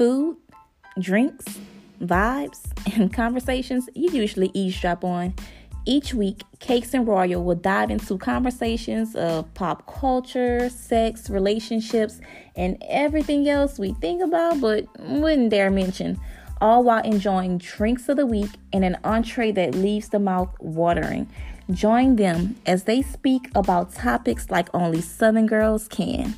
food, drinks, vibes, and conversations you usually eavesdrop on. Each week, Cakes and Royal will dive into conversations of pop culture, sex, relationships, and everything else we think about but wouldn't dare mention, all while enjoying drinks of the week and an entree that leaves the mouth watering. Join them as they speak about topics like only Southern girls can.